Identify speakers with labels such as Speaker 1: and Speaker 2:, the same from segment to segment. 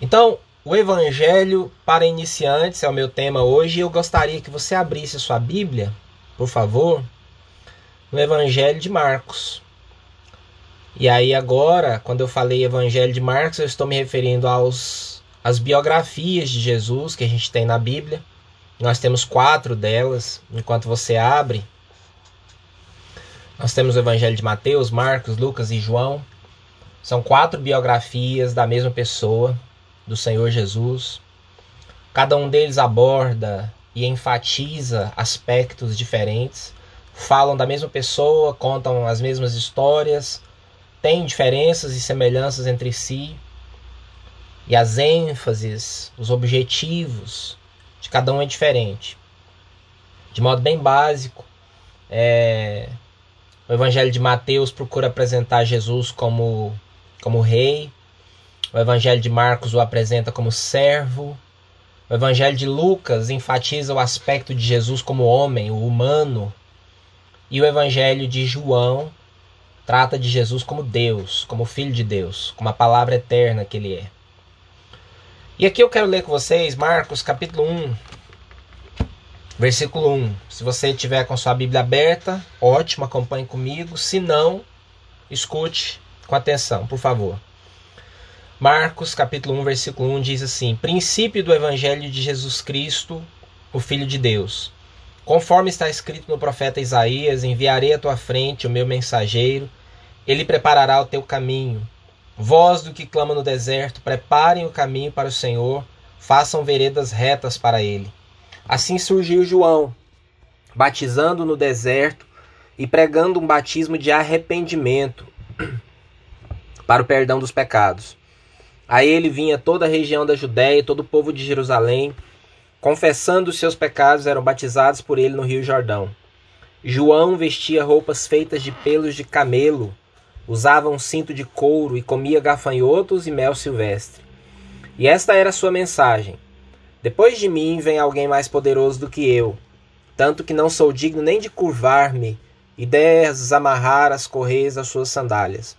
Speaker 1: Então, o Evangelho para iniciantes é o meu tema hoje eu gostaria que você abrisse sua Bíblia, por favor, no Evangelho de Marcos. E aí agora, quando eu falei Evangelho de Marcos, eu estou me referindo aos as biografias de Jesus que a gente tem na Bíblia. Nós temos quatro delas. Enquanto você abre, nós temos o Evangelho de Mateus, Marcos, Lucas e João. São quatro biografias da mesma pessoa, do Senhor Jesus. Cada um deles aborda e enfatiza aspectos diferentes, falam da mesma pessoa, contam as mesmas histórias, têm diferenças e semelhanças entre si, e as ênfases, os objetivos de cada um é diferente. De modo bem básico, é, o Evangelho de Mateus procura apresentar Jesus como, como rei, o Evangelho de Marcos o apresenta como servo. O Evangelho de Lucas enfatiza o aspecto de Jesus como homem, o humano. E o Evangelho de João trata de Jesus como Deus, como Filho de Deus, como a palavra eterna que ele é. E aqui eu quero ler com vocês Marcos capítulo 1, versículo 1. Se você tiver com sua Bíblia aberta, ótimo, acompanhe comigo. Se não, escute com atenção, por favor. Marcos capítulo 1, versículo 1 diz assim: Princípio do Evangelho de Jesus Cristo, o Filho de Deus. Conforme está escrito no profeta Isaías: Enviarei à tua frente o meu mensageiro, ele preparará o teu caminho. Voz do que clama no deserto, preparem o caminho para o Senhor, façam veredas retas para ele. Assim surgiu João, batizando no deserto e pregando um batismo de arrependimento para o perdão dos pecados. A ele vinha toda a região da Judéia e todo o povo de Jerusalém, confessando os seus pecados, eram batizados por ele no Rio Jordão. João vestia roupas feitas de pelos de camelo, usava um cinto de couro e comia gafanhotos e mel silvestre. E esta era a sua mensagem: Depois de mim vem alguém mais poderoso do que eu, tanto que não sou digno nem de curvar-me e desamarrar as correias das suas sandálias.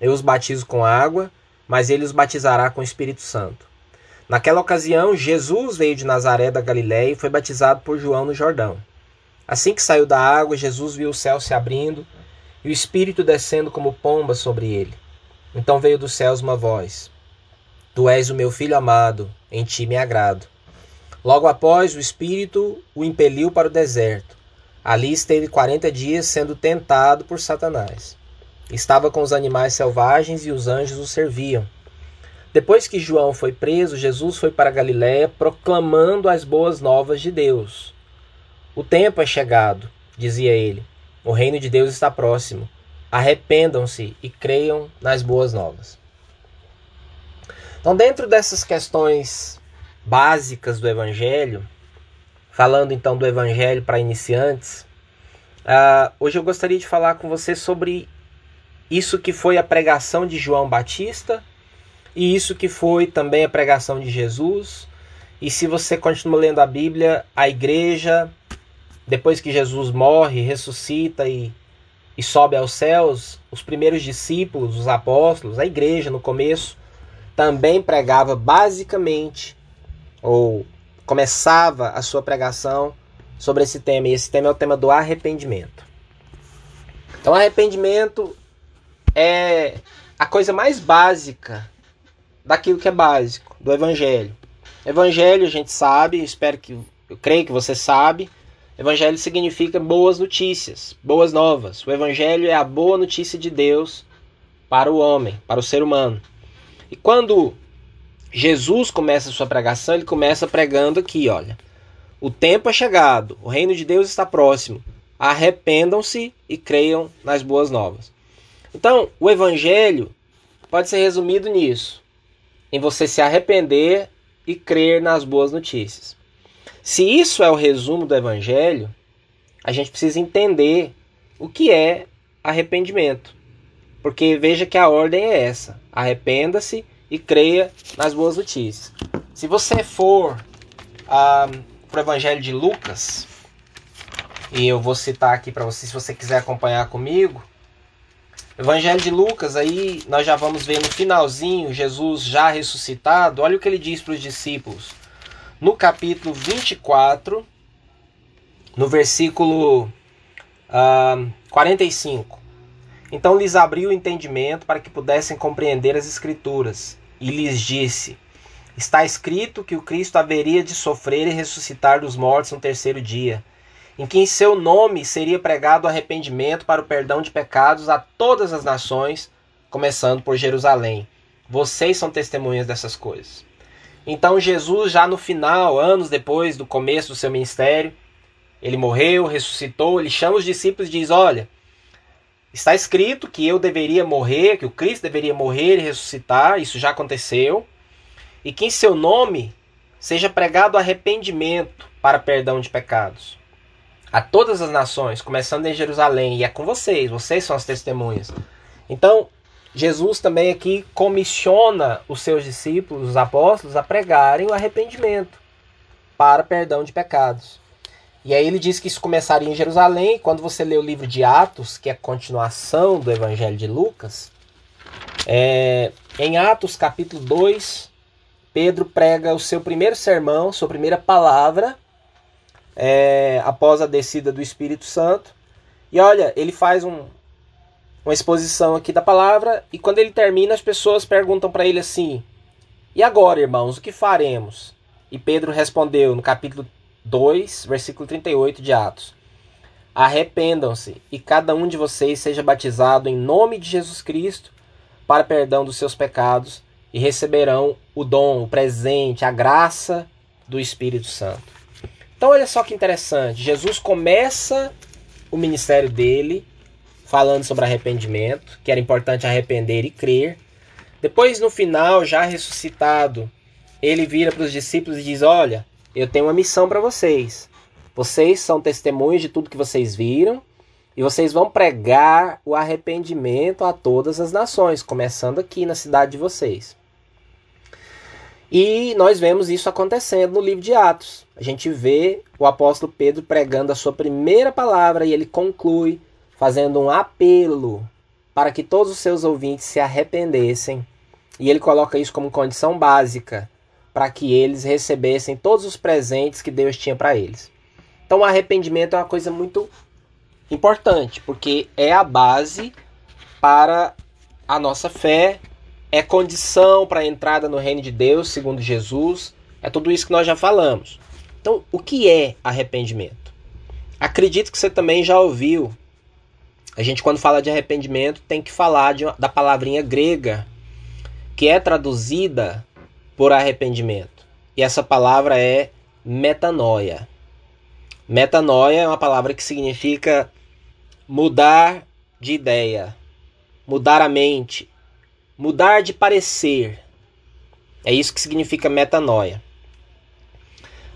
Speaker 1: Eu os batizo com água, mas ele os batizará com o Espírito Santo. Naquela ocasião, Jesus veio de Nazaré da Galiléia e foi batizado por João no Jordão. Assim que saiu da água, Jesus viu o céu se abrindo e o Espírito descendo como pomba sobre ele. Então veio dos céus uma voz: Tu és o meu filho amado, em ti me agrado. Logo após, o Espírito o impeliu para o deserto. Ali esteve quarenta dias sendo tentado por Satanás. Estava com os animais selvagens e os anjos o serviam. Depois que João foi preso, Jesus foi para Galiléia proclamando as boas novas de Deus. O tempo é chegado, dizia ele. O reino de Deus está próximo. Arrependam-se e creiam nas boas novas. Então, dentro dessas questões básicas do Evangelho, falando então do Evangelho para iniciantes, uh, hoje eu gostaria de falar com você sobre isso que foi a pregação de João Batista e isso que foi também a pregação de Jesus. E se você continua lendo a Bíblia, a igreja, depois que Jesus morre, ressuscita e, e sobe aos céus, os primeiros discípulos, os apóstolos, a igreja no começo, também pregava basicamente, ou começava a sua pregação sobre esse tema. E esse tema é o tema do arrependimento. Então, arrependimento é a coisa mais básica daquilo que é básico, do evangelho. Evangelho, a gente sabe, espero que eu creio que você sabe, evangelho significa boas notícias, boas novas. O evangelho é a boa notícia de Deus para o homem, para o ser humano. E quando Jesus começa a sua pregação, ele começa pregando aqui, olha: O tempo é chegado, o reino de Deus está próximo. Arrependam-se e creiam nas boas novas. Então, o evangelho pode ser resumido nisso: em você se arrepender e crer nas boas notícias. Se isso é o resumo do evangelho, a gente precisa entender o que é arrependimento. Porque veja que a ordem é essa: arrependa-se e creia nas boas notícias. Se você for ah, para o Evangelho de Lucas, e eu vou citar aqui para você, se você quiser acompanhar comigo, Evangelho de Lucas, aí nós já vamos ver no finalzinho, Jesus já ressuscitado, olha o que ele diz para os discípulos. No capítulo 24, no versículo uh, 45. Então lhes abriu o entendimento para que pudessem compreender as Escrituras, e lhes disse: Está escrito que o Cristo haveria de sofrer e ressuscitar dos mortos no terceiro dia em que em seu nome seria pregado arrependimento para o perdão de pecados a todas as nações, começando por Jerusalém. Vocês são testemunhas dessas coisas. Então Jesus, já no final, anos depois do começo do seu ministério, ele morreu, ressuscitou, ele chama os discípulos e diz: Olha, está escrito que eu deveria morrer, que o Cristo deveria morrer e ressuscitar, isso já aconteceu, e que em seu nome seja pregado arrependimento para perdão de pecados a todas as nações, começando em Jerusalém, e é com vocês, vocês são as testemunhas. Então, Jesus também aqui comissiona os seus discípulos, os apóstolos, a pregarem o arrependimento para perdão de pecados. E aí ele diz que isso começaria em Jerusalém. Quando você lê o livro de Atos, que é a continuação do Evangelho de Lucas, é, em Atos capítulo 2, Pedro prega o seu primeiro sermão, sua primeira palavra, é, após a descida do Espírito Santo. E olha, ele faz um, uma exposição aqui da palavra e quando ele termina, as pessoas perguntam para ele assim: E agora, irmãos, o que faremos? E Pedro respondeu no capítulo 2, versículo 38 de Atos: Arrependam-se e cada um de vocês seja batizado em nome de Jesus Cristo para perdão dos seus pecados e receberão o dom, o presente, a graça do Espírito Santo. Então olha só que interessante, Jesus começa o ministério dele falando sobre arrependimento, que era importante arrepender e crer. Depois no final, já ressuscitado, ele vira para os discípulos e diz: "Olha, eu tenho uma missão para vocês. Vocês são testemunhos de tudo que vocês viram, e vocês vão pregar o arrependimento a todas as nações, começando aqui na cidade de vocês. E nós vemos isso acontecendo no livro de Atos. A gente vê o apóstolo Pedro pregando a sua primeira palavra e ele conclui fazendo um apelo para que todos os seus ouvintes se arrependessem. E ele coloca isso como condição básica para que eles recebessem todos os presentes que Deus tinha para eles. Então, o arrependimento é uma coisa muito importante, porque é a base para a nossa fé é condição para a entrada no reino de Deus, segundo Jesus. É tudo isso que nós já falamos. Então, o que é arrependimento? Acredito que você também já ouviu. A gente, quando fala de arrependimento, tem que falar de, da palavrinha grega, que é traduzida por arrependimento. E essa palavra é metanoia. Metanoia é uma palavra que significa mudar de ideia, mudar a mente, Mudar de parecer. É isso que significa metanoia.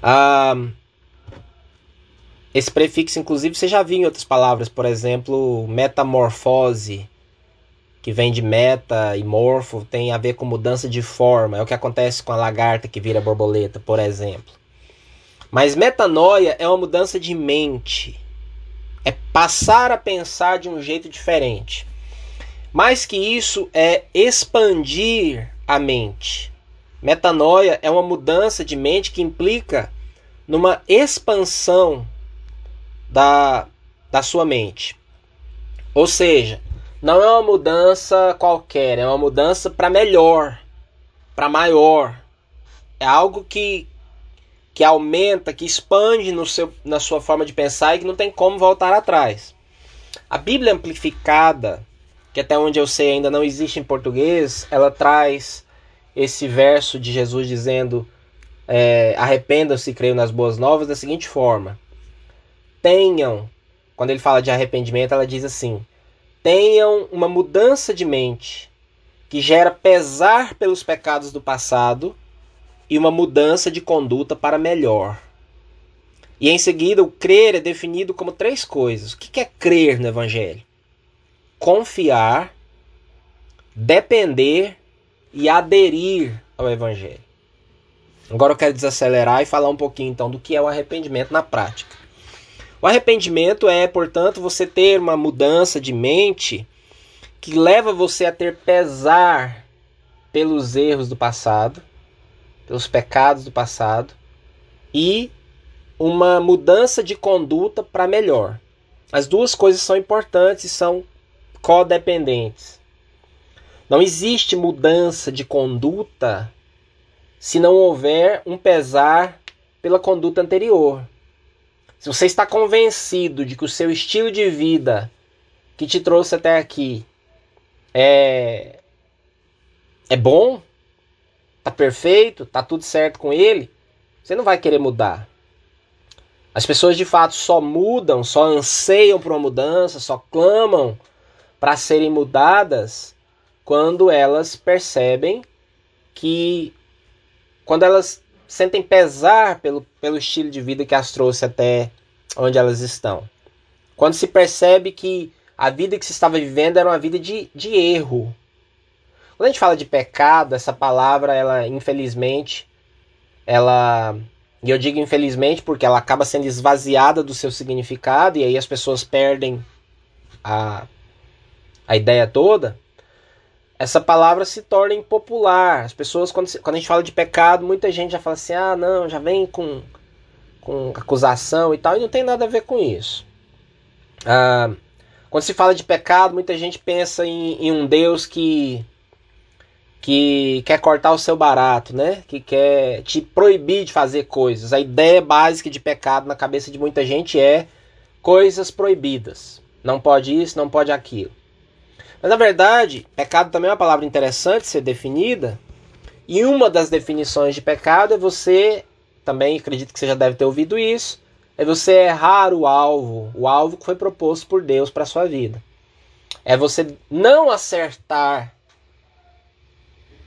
Speaker 1: Ah, esse prefixo, inclusive, você já viu em outras palavras, por exemplo, metamorfose, que vem de meta e morfo, tem a ver com mudança de forma. É o que acontece com a lagarta que vira borboleta, por exemplo. Mas metanoia é uma mudança de mente. É passar a pensar de um jeito diferente. Mais que isso é expandir a mente. Metanoia é uma mudança de mente que implica numa expansão da, da sua mente. Ou seja, não é uma mudança qualquer, é uma mudança para melhor, para maior. É algo que, que aumenta, que expande no seu, na sua forma de pensar e que não tem como voltar atrás. A Bíblia amplificada que até onde eu sei ainda não existe em português, ela traz esse verso de Jesus dizendo: é, arrependam-se e creiam nas boas novas da seguinte forma: tenham, quando ele fala de arrependimento, ela diz assim: tenham uma mudança de mente que gera pesar pelos pecados do passado e uma mudança de conduta para melhor. E em seguida, o crer é definido como três coisas. O que é crer no Evangelho? Confiar, depender e aderir ao Evangelho. Agora eu quero desacelerar e falar um pouquinho então do que é o arrependimento na prática. O arrependimento é, portanto, você ter uma mudança de mente que leva você a ter pesar pelos erros do passado, pelos pecados do passado e uma mudança de conduta para melhor. As duas coisas são importantes e são codependentes. Não existe mudança de conduta se não houver um pesar pela conduta anterior. Se você está convencido de que o seu estilo de vida que te trouxe até aqui é é bom, tá perfeito, tá tudo certo com ele, você não vai querer mudar. As pessoas de fato só mudam, só anseiam por uma mudança, só clamam para serem mudadas quando elas percebem que quando elas sentem pesar pelo, pelo estilo de vida que as trouxe até onde elas estão. Quando se percebe que a vida que se estava vivendo era uma vida de, de erro. Quando a gente fala de pecado, essa palavra, ela infelizmente, ela. E eu digo infelizmente porque ela acaba sendo esvaziada do seu significado e aí as pessoas perdem a, a ideia toda essa palavra se torna impopular. As pessoas, quando, quando a gente fala de pecado, muita gente já fala assim: ah, não, já vem com, com acusação e tal, e não tem nada a ver com isso. Ah, quando se fala de pecado, muita gente pensa em, em, um Deus que, que quer cortar o seu barato, né? Que quer te proibir de fazer coisas. A ideia básica de pecado na cabeça de muita gente é coisas proibidas. Não pode isso, não pode aquilo. Mas na verdade, pecado também é uma palavra interessante ser definida. E uma das definições de pecado é você, também acredito que você já deve ter ouvido isso, é você errar o alvo, o alvo que foi proposto por Deus para sua vida. É você não acertar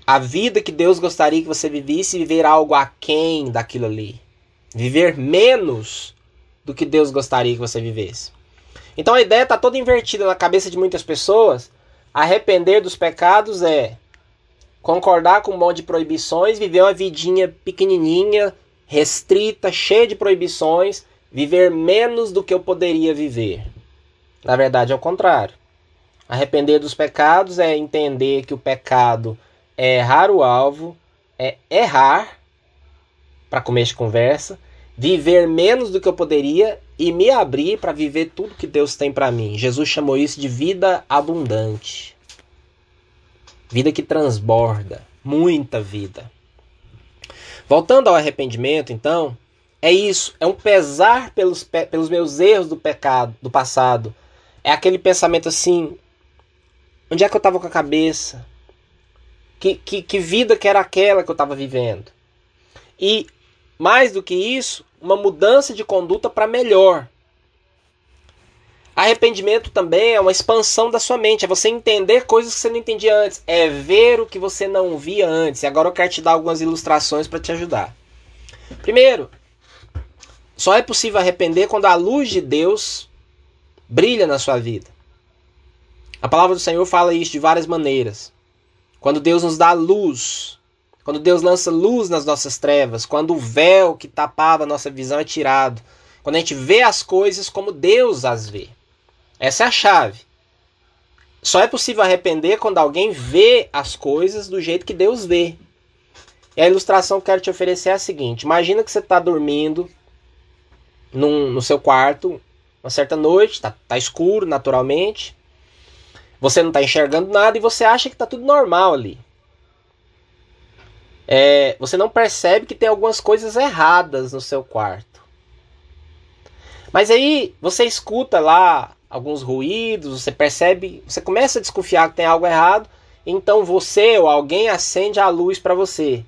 Speaker 1: a vida que Deus gostaria que você vivesse e viver algo aquém daquilo ali. Viver menos do que Deus gostaria que você vivesse. Então a ideia está toda invertida na cabeça de muitas pessoas Arrepender dos pecados é concordar com um monte de proibições, viver uma vidinha pequenininha, restrita, cheia de proibições, viver menos do que eu poderia viver. Na verdade, é o contrário. Arrepender dos pecados é entender que o pecado é errar o alvo, é errar, para começo de conversa, viver menos do que eu poderia e me abrir para viver tudo que Deus tem para mim. Jesus chamou isso de vida abundante. Vida que transborda, muita vida. Voltando ao arrependimento, então, é isso, é um pesar pelos, pelos meus erros do pecado, do passado. É aquele pensamento assim: onde é que eu estava com a cabeça? Que, que, que vida que era aquela que eu estava vivendo? E mais do que isso, uma mudança de conduta para melhor. Arrependimento também é uma expansão da sua mente, é você entender coisas que você não entendia antes, é ver o que você não via antes. E agora eu quero te dar algumas ilustrações para te ajudar. Primeiro, só é possível arrepender quando a luz de Deus brilha na sua vida. A palavra do Senhor fala isso de várias maneiras. Quando Deus nos dá luz, quando Deus lança luz nas nossas trevas, quando o véu que tapava a nossa visão é tirado, quando a gente vê as coisas como Deus as vê. Essa é a chave. Só é possível arrepender quando alguém vê as coisas do jeito que Deus vê. E a ilustração que eu quero te oferecer é a seguinte: imagina que você está dormindo num, no seu quarto, uma certa noite, está tá escuro naturalmente, você não está enxergando nada e você acha que está tudo normal ali é, você não percebe que tem algumas coisas erradas no seu quarto. Mas aí você escuta lá alguns ruídos, você percebe, você começa a desconfiar que tem algo errado, então você ou alguém acende a luz para você.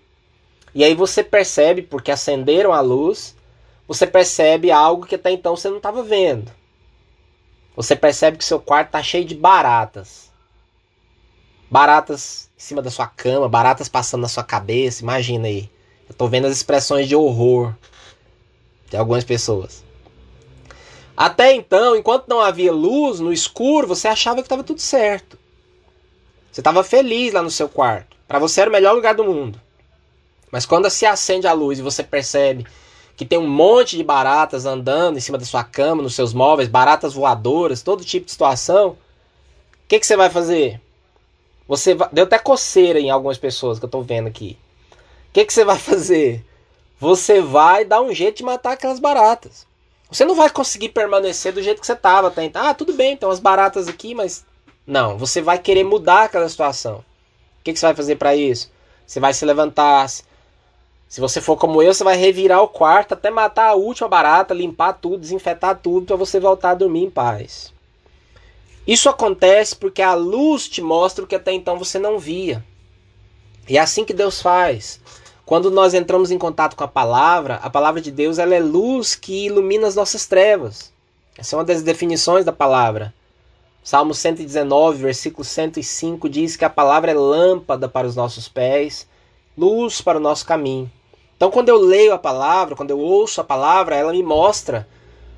Speaker 1: E aí você percebe, porque acenderam a luz, você percebe algo que até então você não estava vendo. Você percebe que seu quarto está cheio de baratas. Baratas cima da sua cama, baratas passando na sua cabeça, imagina aí. Eu tô vendo as expressões de horror de algumas pessoas. Até então, enquanto não havia luz no escuro, você achava que estava tudo certo. Você estava feliz lá no seu quarto. Para você era o melhor lugar do mundo. Mas quando se acende a luz e você percebe que tem um monte de baratas andando em cima da sua cama, nos seus móveis, baratas voadoras, todo tipo de situação, que, que você vai fazer? Você. Deu até coceira em algumas pessoas que eu tô vendo aqui. O que, que você vai fazer? Você vai dar um jeito de matar aquelas baratas. Você não vai conseguir permanecer do jeito que você até então. Ah, tudo bem, tem umas baratas aqui, mas. Não, você vai querer mudar aquela situação. O que, que você vai fazer para isso? Você vai se levantar. Se você for como eu, você vai revirar o quarto até matar a última barata, limpar tudo, desinfetar tudo para você voltar a dormir em paz. Isso acontece porque a luz te mostra o que até então você não via. E é assim que Deus faz. Quando nós entramos em contato com a palavra, a palavra de Deus ela é luz que ilumina as nossas trevas. Essa é uma das definições da palavra. Salmo 119, versículo 105 diz que a palavra é lâmpada para os nossos pés, luz para o nosso caminho. Então, quando eu leio a palavra, quando eu ouço a palavra, ela me mostra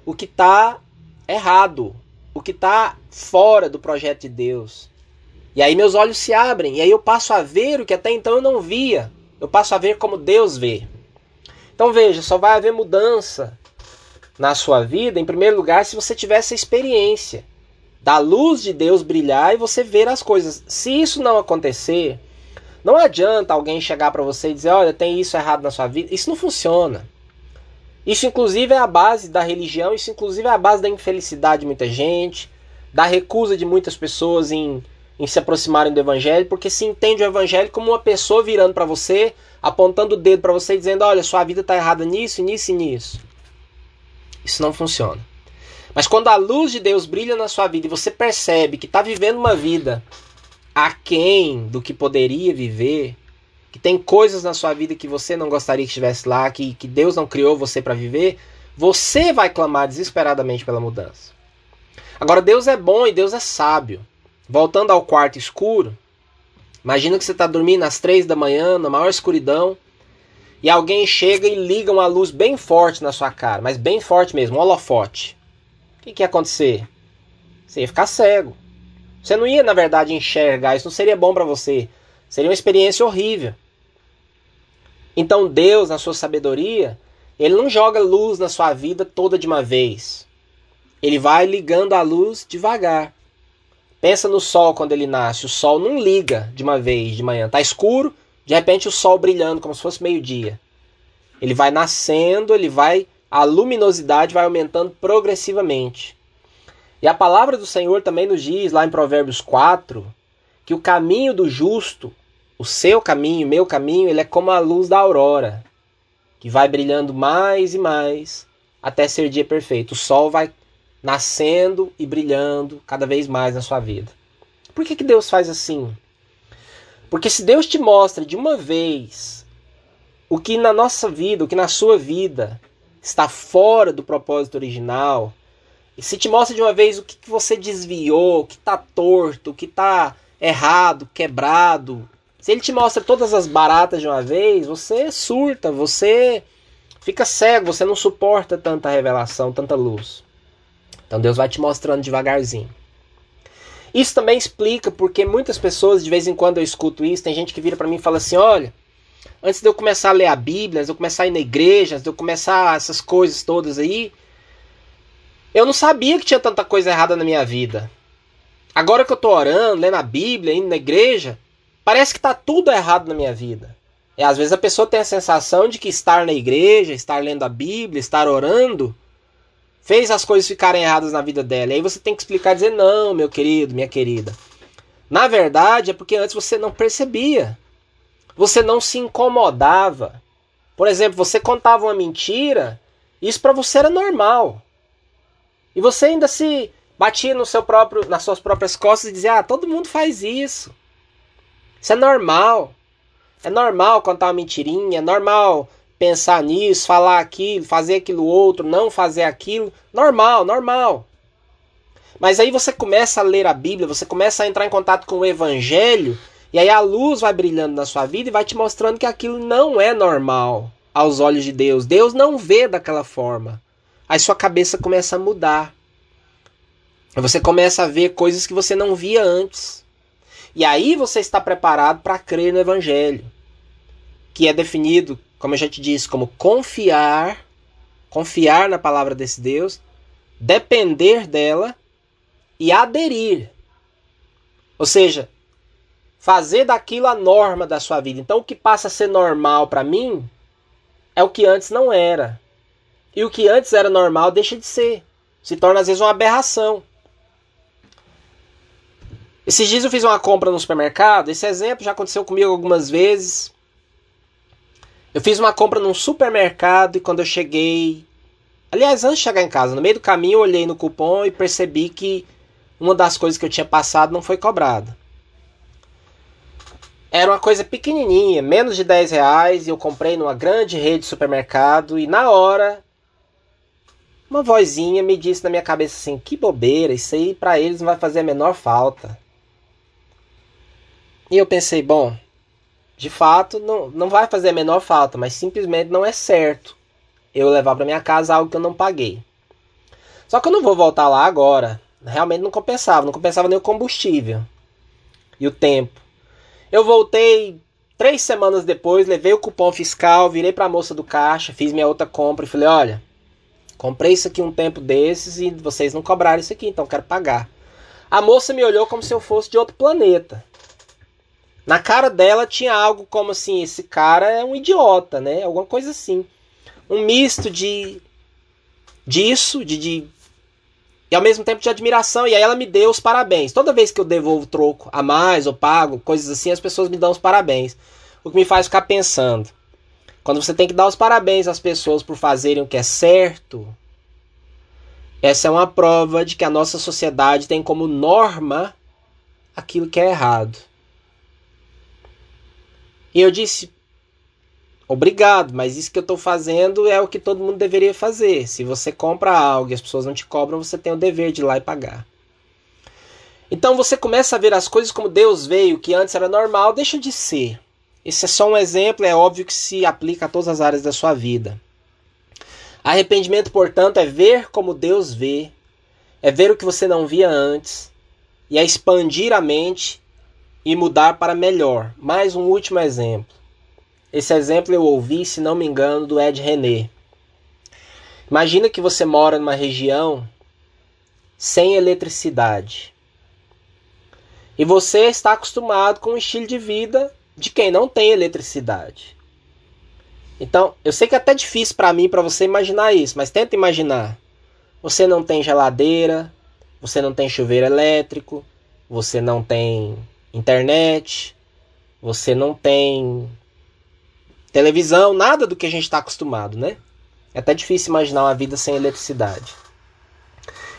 Speaker 1: o que está errado, o que está fora do projeto de Deus. E aí meus olhos se abrem, e aí eu passo a ver o que até então eu não via. Eu passo a ver como Deus vê. Então veja, só vai haver mudança na sua vida, em primeiro lugar, se você tiver essa experiência da luz de Deus brilhar e você ver as coisas. Se isso não acontecer, não adianta alguém chegar para você e dizer: olha, tem isso errado na sua vida. Isso não funciona. Isso, inclusive, é a base da religião, isso, inclusive, é a base da infelicidade de muita gente, da recusa de muitas pessoas em em se aproximarem do evangelho, porque se entende o evangelho como uma pessoa virando para você, apontando o dedo para você e dizendo: "Olha, sua vida está errada nisso, nisso e nisso". Isso não funciona. Mas quando a luz de Deus brilha na sua vida e você percebe que está vivendo uma vida aquém do que poderia viver, que tem coisas na sua vida que você não gostaria que estivesse lá, que, que Deus não criou você para viver, você vai clamar desesperadamente pela mudança. Agora, Deus é bom e Deus é sábio. Voltando ao quarto escuro, imagina que você está dormindo às três da manhã, na maior escuridão, e alguém chega e liga uma luz bem forte na sua cara, mas bem forte mesmo, um holofote. O que, que ia acontecer? Você ia ficar cego. Você não ia, na verdade, enxergar, isso não seria bom para você. Seria uma experiência horrível. Então Deus, na sua sabedoria, ele não joga luz na sua vida toda de uma vez. Ele vai ligando a luz devagar. Pensa no sol quando ele nasce. O sol não liga de uma vez de manhã. Tá escuro, de repente o sol brilhando como se fosse meio-dia. Ele vai nascendo, ele vai a luminosidade vai aumentando progressivamente. E a palavra do Senhor também nos diz lá em Provérbios 4 que o caminho do justo, o seu caminho, meu caminho, ele é como a luz da aurora, que vai brilhando mais e mais até ser dia perfeito. O sol vai nascendo e brilhando cada vez mais na sua vida. Por que, que Deus faz assim? Porque se Deus te mostra de uma vez o que na nossa vida, o que na sua vida está fora do propósito original, e se te mostra de uma vez o que, que você desviou, o que está torto, o que está errado, quebrado, se ele te mostra todas as baratas de uma vez, você surta, você fica cego, você não suporta tanta revelação, tanta luz. Então Deus vai te mostrando devagarzinho. Isso também explica porque muitas pessoas, de vez em quando eu escuto isso, tem gente que vira para mim e fala assim: olha, antes de eu começar a ler a Bíblia, antes de eu começar a ir na igreja, antes de eu começar essas coisas todas aí, eu não sabia que tinha tanta coisa errada na minha vida. Agora que eu tô orando, lendo a Bíblia, indo na igreja, parece que tá tudo errado na minha vida. E às vezes a pessoa tem a sensação de que estar na igreja, estar lendo a Bíblia, estar orando, fez as coisas ficarem erradas na vida dela. E aí você tem que explicar dizer: não, meu querido, minha querida. Na verdade, é porque antes você não percebia. Você não se incomodava. Por exemplo, você contava uma mentira, isso para você era normal. E você ainda se batia no seu próprio, nas suas próprias costas e dizia: "Ah, todo mundo faz isso". Isso é normal. É normal contar uma mentirinha, é normal pensar nisso, falar aquilo, fazer aquilo outro, não fazer aquilo. Normal, normal. Mas aí você começa a ler a Bíblia, você começa a entrar em contato com o Evangelho, e aí a luz vai brilhando na sua vida e vai te mostrando que aquilo não é normal aos olhos de Deus. Deus não vê daquela forma. Aí sua cabeça começa a mudar. Você começa a ver coisas que você não via antes. E aí você está preparado para crer no Evangelho, que é definido como eu já te disse, como confiar, confiar na palavra desse Deus, depender dela e aderir. Ou seja, fazer daquilo a norma da sua vida. Então, o que passa a ser normal para mim é o que antes não era. E o que antes era normal deixa de ser. Se torna às vezes uma aberração. Esses dias eu fiz uma compra no supermercado. Esse exemplo já aconteceu comigo algumas vezes. Eu fiz uma compra num supermercado e quando eu cheguei. Aliás, antes de chegar em casa, no meio do caminho eu olhei no cupom e percebi que uma das coisas que eu tinha passado não foi cobrada. Era uma coisa pequenininha, menos de 10 reais, e eu comprei numa grande rede de supermercado e na hora uma vozinha me disse na minha cabeça assim: que bobeira, isso aí para eles não vai fazer a menor falta. E eu pensei: bom, de fato não, não vai fazer a menor falta, mas simplesmente não é certo eu levar para minha casa algo que eu não paguei. Só que eu não vou voltar lá agora. Realmente não compensava, não compensava nem o combustível e o tempo. Eu voltei três semanas depois, levei o cupom fiscal, virei para a moça do caixa, fiz minha outra compra e falei: olha, comprei isso aqui um tempo desses e vocês não cobraram isso aqui, então quero pagar. A moça me olhou como se eu fosse de outro planeta. Na cara dela tinha algo como assim: esse cara é um idiota, né? Alguma coisa assim. Um misto de disso, de, de e ao mesmo tempo de admiração. E aí ela me deu os parabéns. Toda vez que eu devolvo troco a mais ou pago, coisas assim, as pessoas me dão os parabéns. O que me faz ficar pensando. Quando você tem que dar os parabéns às pessoas por fazerem o que é certo, essa é uma prova de que a nossa sociedade tem como norma aquilo que é errado. E eu disse, obrigado, mas isso que eu estou fazendo é o que todo mundo deveria fazer. Se você compra algo e as pessoas não te cobram, você tem o dever de ir lá e pagar. Então você começa a ver as coisas como Deus veio, que antes era normal, deixa de ser. Esse é só um exemplo, é óbvio que se aplica a todas as áreas da sua vida. Arrependimento, portanto, é ver como Deus vê, é ver o que você não via antes, e é expandir a mente e mudar para melhor. Mais um último exemplo. Esse exemplo eu ouvi, se não me engano, do Ed René. Imagina que você mora numa região sem eletricidade. E você está acostumado com um estilo de vida de quem não tem eletricidade. Então, eu sei que é até difícil para mim para você imaginar isso, mas tenta imaginar. Você não tem geladeira, você não tem chuveiro elétrico, você não tem internet, você não tem televisão, nada do que a gente está acostumado, né? É até difícil imaginar uma vida sem eletricidade.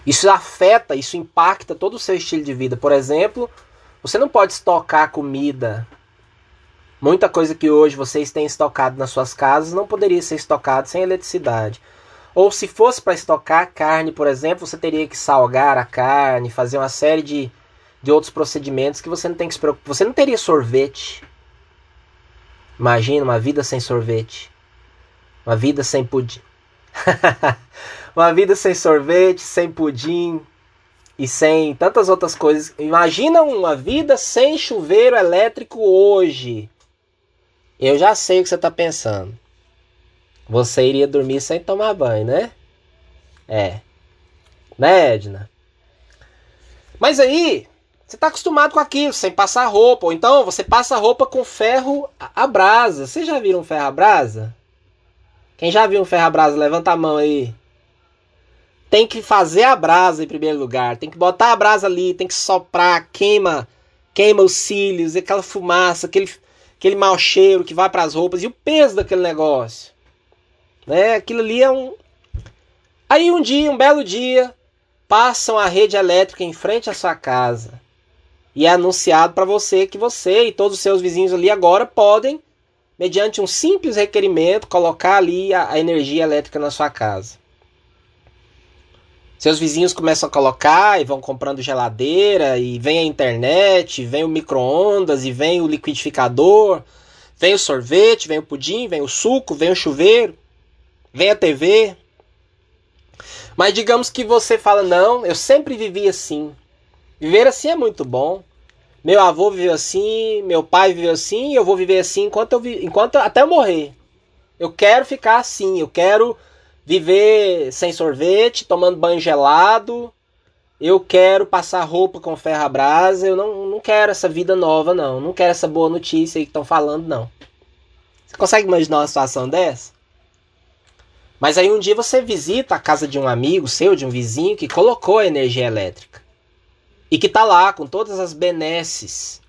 Speaker 1: Isso afeta, isso impacta todo o seu estilo de vida. Por exemplo, você não pode estocar comida. Muita coisa que hoje vocês têm estocado nas suas casas não poderia ser estocado sem eletricidade. Ou se fosse para estocar carne, por exemplo, você teria que salgar a carne, fazer uma série de, de outros procedimentos que você não tem que se preocupar. Você não teria sorvete Imagina uma vida sem sorvete. Uma vida sem pudim. uma vida sem sorvete, sem pudim e sem tantas outras coisas. Imagina uma vida sem chuveiro elétrico hoje. Eu já sei o que você está pensando. Você iria dormir sem tomar banho, né? É. Né, Edna? Mas aí, você está acostumado com aquilo, sem passar roupa. Ou então você passa roupa com ferro a brasa. Vocês já viram um ferro a brasa? Quem já viu um ferro a brasa, levanta a mão aí. Tem que fazer a brasa em primeiro lugar. Tem que botar a brasa ali, tem que soprar, queima, queima os cílios, aquela fumaça, aquele, aquele mau cheiro que vai para as roupas e o peso daquele negócio. Né? Aquilo ali é um. Aí um dia, um belo dia, passam a rede elétrica em frente à sua casa e é anunciado para você que você e todos os seus vizinhos ali agora podem, mediante um simples requerimento, colocar ali a, a energia elétrica na sua casa. Seus vizinhos começam a colocar e vão comprando geladeira, e vem a internet, vem o micro-ondas, e vem o liquidificador, vem o sorvete, vem o pudim, vem o suco, vem o chuveiro, vem a TV. Mas digamos que você fala: não, eu sempre vivi assim. Viver assim é muito bom. Meu avô viveu assim, meu pai viveu assim, eu vou viver assim enquanto eu vi, enquanto até eu morrer. Eu quero ficar assim, eu quero viver sem sorvete, tomando banho gelado, eu quero passar roupa com ferro a brasa, eu não, não quero essa vida nova, não. Não quero essa boa notícia aí que estão falando, não. Você consegue imaginar uma situação dessa? Mas aí um dia você visita a casa de um amigo seu, de um vizinho, que colocou a energia elétrica. E que está lá com todas as benesses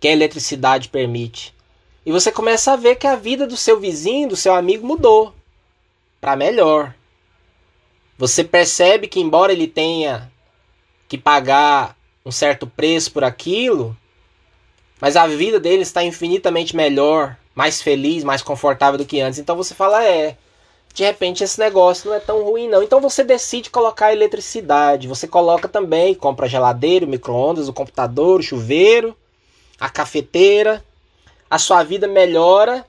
Speaker 1: que a eletricidade permite. E você começa a ver que a vida do seu vizinho, do seu amigo, mudou para melhor. Você percebe que, embora ele tenha que pagar um certo preço por aquilo, mas a vida dele está infinitamente melhor, mais feliz, mais confortável do que antes. Então você fala, é, de repente esse negócio não é tão ruim não. Então você decide colocar eletricidade. Você coloca também, compra geladeira, micro-ondas, o computador, o chuveiro, a cafeteira. A sua vida melhora.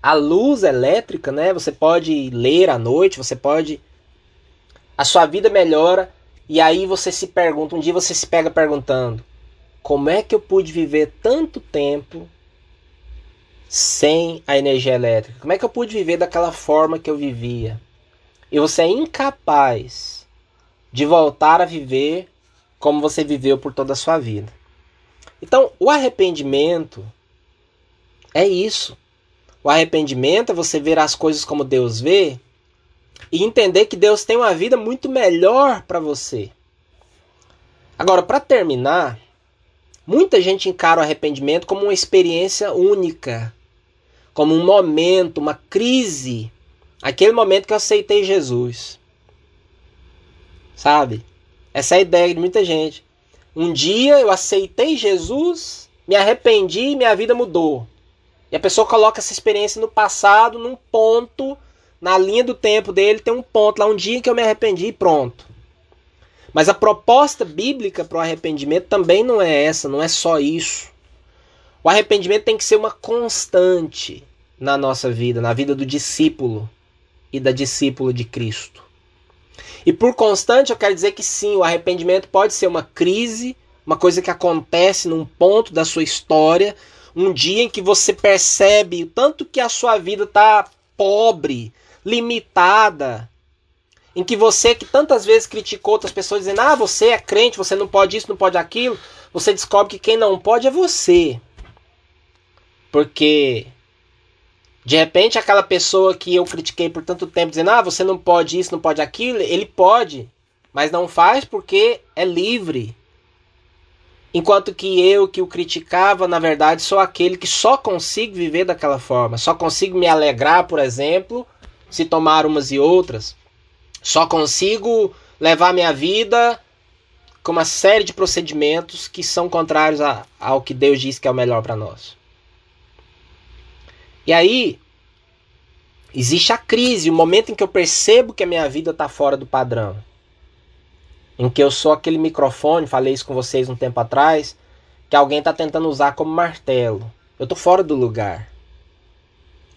Speaker 1: A luz elétrica, né? Você pode ler à noite, você pode a sua vida melhora e aí você se pergunta, um dia você se pega perguntando: como é que eu pude viver tanto tempo sem a energia elétrica? Como é que eu pude viver daquela forma que eu vivia? E você é incapaz de voltar a viver como você viveu por toda a sua vida. Então, o arrependimento é isso. O arrependimento é você ver as coisas como Deus vê e entender que Deus tem uma vida muito melhor para você. Agora, para terminar, muita gente encara o arrependimento como uma experiência única, como um momento, uma crise, aquele momento que eu aceitei Jesus. Sabe? Essa é a ideia de muita gente. Um dia eu aceitei Jesus, me arrependi e minha vida mudou. E a pessoa coloca essa experiência no passado, num ponto na linha do tempo dele tem um ponto lá, um dia que eu me arrependi e pronto. Mas a proposta bíblica para o arrependimento também não é essa, não é só isso. O arrependimento tem que ser uma constante na nossa vida, na vida do discípulo e da discípula de Cristo. E por constante eu quero dizer que sim, o arrependimento pode ser uma crise, uma coisa que acontece num ponto da sua história, um dia em que você percebe o tanto que a sua vida está pobre, limitada, em que você que tantas vezes criticou outras pessoas dizendo: "Ah, você é crente, você não pode isso, não pode aquilo", você descobre que quem não pode é você. Porque de repente aquela pessoa que eu critiquei por tanto tempo dizendo: "Ah, você não pode isso, não pode aquilo", ele pode, mas não faz porque é livre. Enquanto que eu que o criticava, na verdade, sou aquele que só consigo viver daquela forma, só consigo me alegrar, por exemplo, se tomar umas e outras. Só consigo levar minha vida com uma série de procedimentos que são contrários a, ao que Deus diz que é o melhor para nós. E aí existe a crise, o momento em que eu percebo que a minha vida está fora do padrão. Em que eu sou aquele microfone, falei isso com vocês um tempo atrás, que alguém está tentando usar como martelo. Eu estou fora do lugar.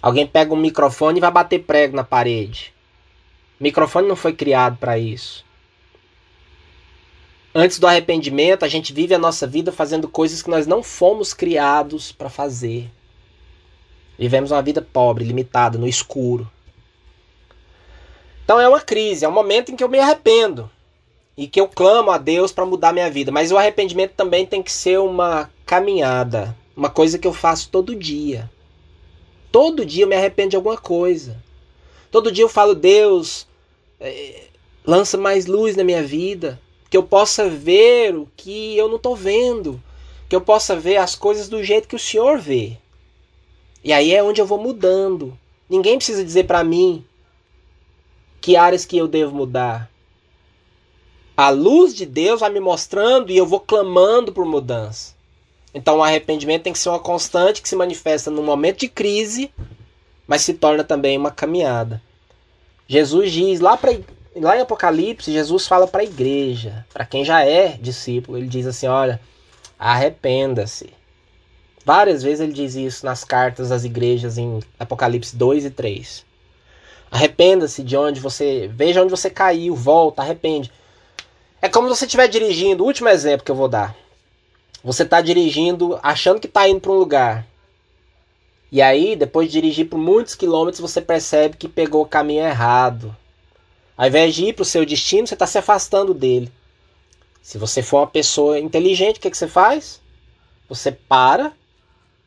Speaker 1: Alguém pega um microfone e vai bater prego na parede. O microfone não foi criado para isso. Antes do arrependimento, a gente vive a nossa vida fazendo coisas que nós não fomos criados para fazer. Vivemos uma vida pobre, limitada, no escuro. Então é uma crise, é um momento em que eu me arrependo e que eu clamo a Deus para mudar minha vida. Mas o arrependimento também tem que ser uma caminhada, uma coisa que eu faço todo dia. Todo dia eu me arrependo de alguma coisa. Todo dia eu falo, Deus, é, lança mais luz na minha vida. Que eu possa ver o que eu não estou vendo. Que eu possa ver as coisas do jeito que o Senhor vê. E aí é onde eu vou mudando. Ninguém precisa dizer para mim que áreas que eu devo mudar. A luz de Deus vai me mostrando e eu vou clamando por mudança. Então o arrependimento tem que ser uma constante que se manifesta no momento de crise, mas se torna também uma caminhada. Jesus diz lá para lá em Apocalipse, Jesus fala para a igreja, para quem já é discípulo, ele diz assim, olha, arrependa-se. Várias vezes ele diz isso nas cartas às igrejas em Apocalipse 2 e 3. Arrependa-se de onde você, veja onde você caiu, volta, arrepende. É como se você estiver dirigindo, último exemplo que eu vou dar. Você está dirigindo achando que está indo para um lugar. E aí, depois de dirigir por muitos quilômetros, você percebe que pegou o caminho errado. Ao invés de ir para o seu destino, você está se afastando dele. Se você for uma pessoa inteligente, o que, que você faz? Você para,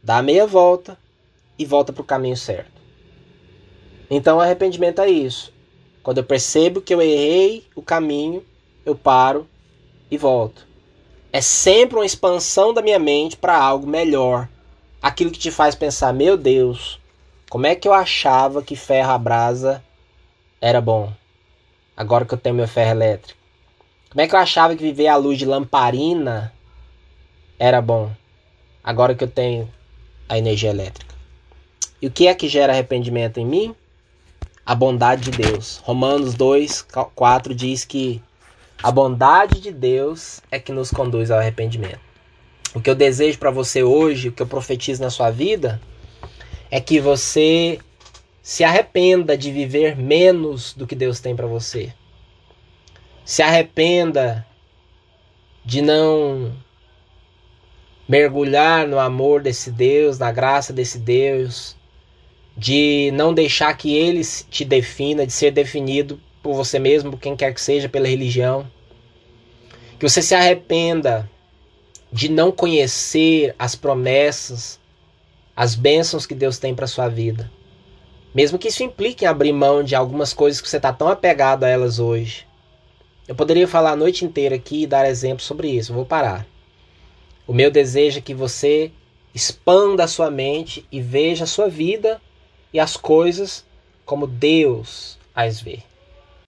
Speaker 1: dá a meia volta e volta para o caminho certo. Então, arrependimento é isso. Quando eu percebo que eu errei o caminho, eu paro e volto. É sempre uma expansão da minha mente para algo melhor. Aquilo que te faz pensar, meu Deus, como é que eu achava que ferro a brasa era bom? Agora que eu tenho meu ferro elétrico. Como é que eu achava que viver à luz de lamparina era bom? Agora que eu tenho a energia elétrica. E o que é que gera arrependimento em mim? A bondade de Deus. Romanos 2, 4 diz que a bondade de Deus é que nos conduz ao arrependimento. O que eu desejo para você hoje, o que eu profetizo na sua vida, é que você se arrependa de viver menos do que Deus tem para você. Se arrependa de não mergulhar no amor desse Deus, na graça desse Deus, de não deixar que ele te defina, de ser definido por você mesmo, por quem quer que seja, pela religião. Que você se arrependa de não conhecer as promessas, as bênçãos que Deus tem para sua vida. Mesmo que isso implique em abrir mão de algumas coisas que você está tão apegado a elas hoje. Eu poderia falar a noite inteira aqui e dar exemplos sobre isso, vou parar. O meu desejo é que você expanda a sua mente e veja a sua vida e as coisas como Deus as vê.